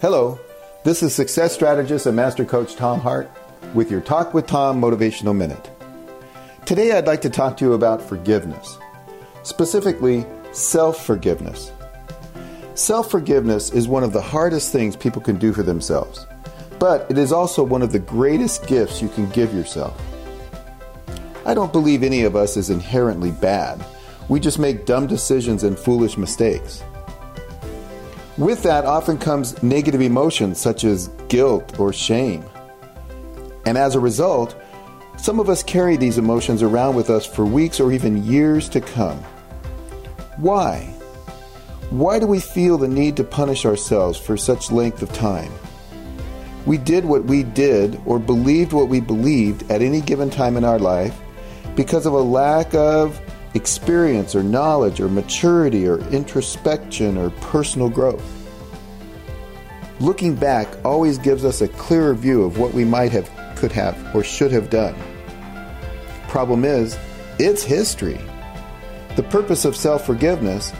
Hello, this is success strategist and master coach Tom Hart with your Talk with Tom Motivational Minute. Today I'd like to talk to you about forgiveness, specifically self forgiveness. Self forgiveness is one of the hardest things people can do for themselves, but it is also one of the greatest gifts you can give yourself. I don't believe any of us is inherently bad. We just make dumb decisions and foolish mistakes. With that often comes negative emotions such as guilt or shame. And as a result, some of us carry these emotions around with us for weeks or even years to come. Why? Why do we feel the need to punish ourselves for such length of time? We did what we did or believed what we believed at any given time in our life because of a lack of experience or knowledge or maturity or introspection or personal growth. Looking back always gives us a clearer view of what we might have, could have, or should have done. Problem is, it's history. The purpose of self forgiveness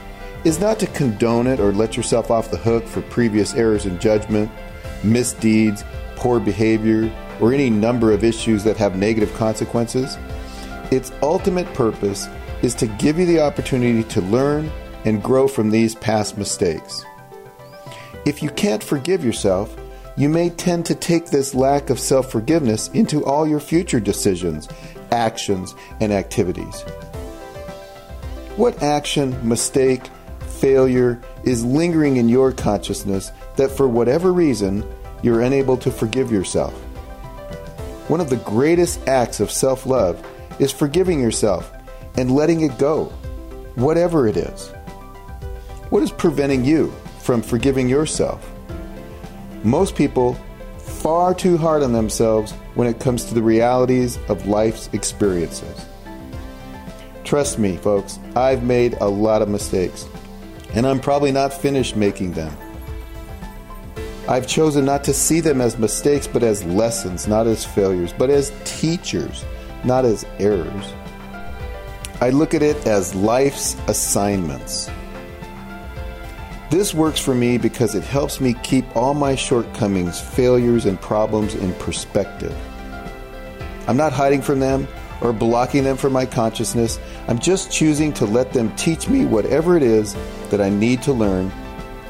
is not to condone it or let yourself off the hook for previous errors in judgment, misdeeds, poor behavior, or any number of issues that have negative consequences. Its ultimate purpose is to give you the opportunity to learn and grow from these past mistakes. If you can't forgive yourself, you may tend to take this lack of self forgiveness into all your future decisions, actions, and activities. What action, mistake, failure is lingering in your consciousness that for whatever reason you're unable to forgive yourself? One of the greatest acts of self love is forgiving yourself and letting it go, whatever it is. What is preventing you from forgiving yourself? Most people far too hard on themselves when it comes to the realities of life's experiences. Trust me, folks, I've made a lot of mistakes, and I'm probably not finished making them. I've chosen not to see them as mistakes, but as lessons, not as failures, but as teachers, not as errors. I look at it as life's assignments. This works for me because it helps me keep all my shortcomings, failures, and problems in perspective. I'm not hiding from them or blocking them from my consciousness. I'm just choosing to let them teach me whatever it is that I need to learn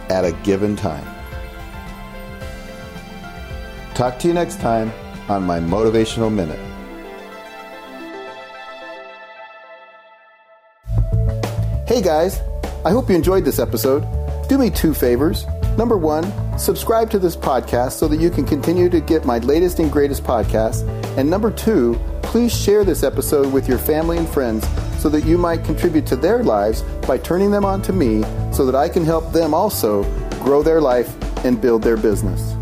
at a given time. Talk to you next time on my Motivational Minute. Hey guys, I hope you enjoyed this episode. Do me two favors. Number one, subscribe to this podcast so that you can continue to get my latest and greatest podcasts. And number two, please share this episode with your family and friends so that you might contribute to their lives by turning them on to me so that I can help them also grow their life and build their business.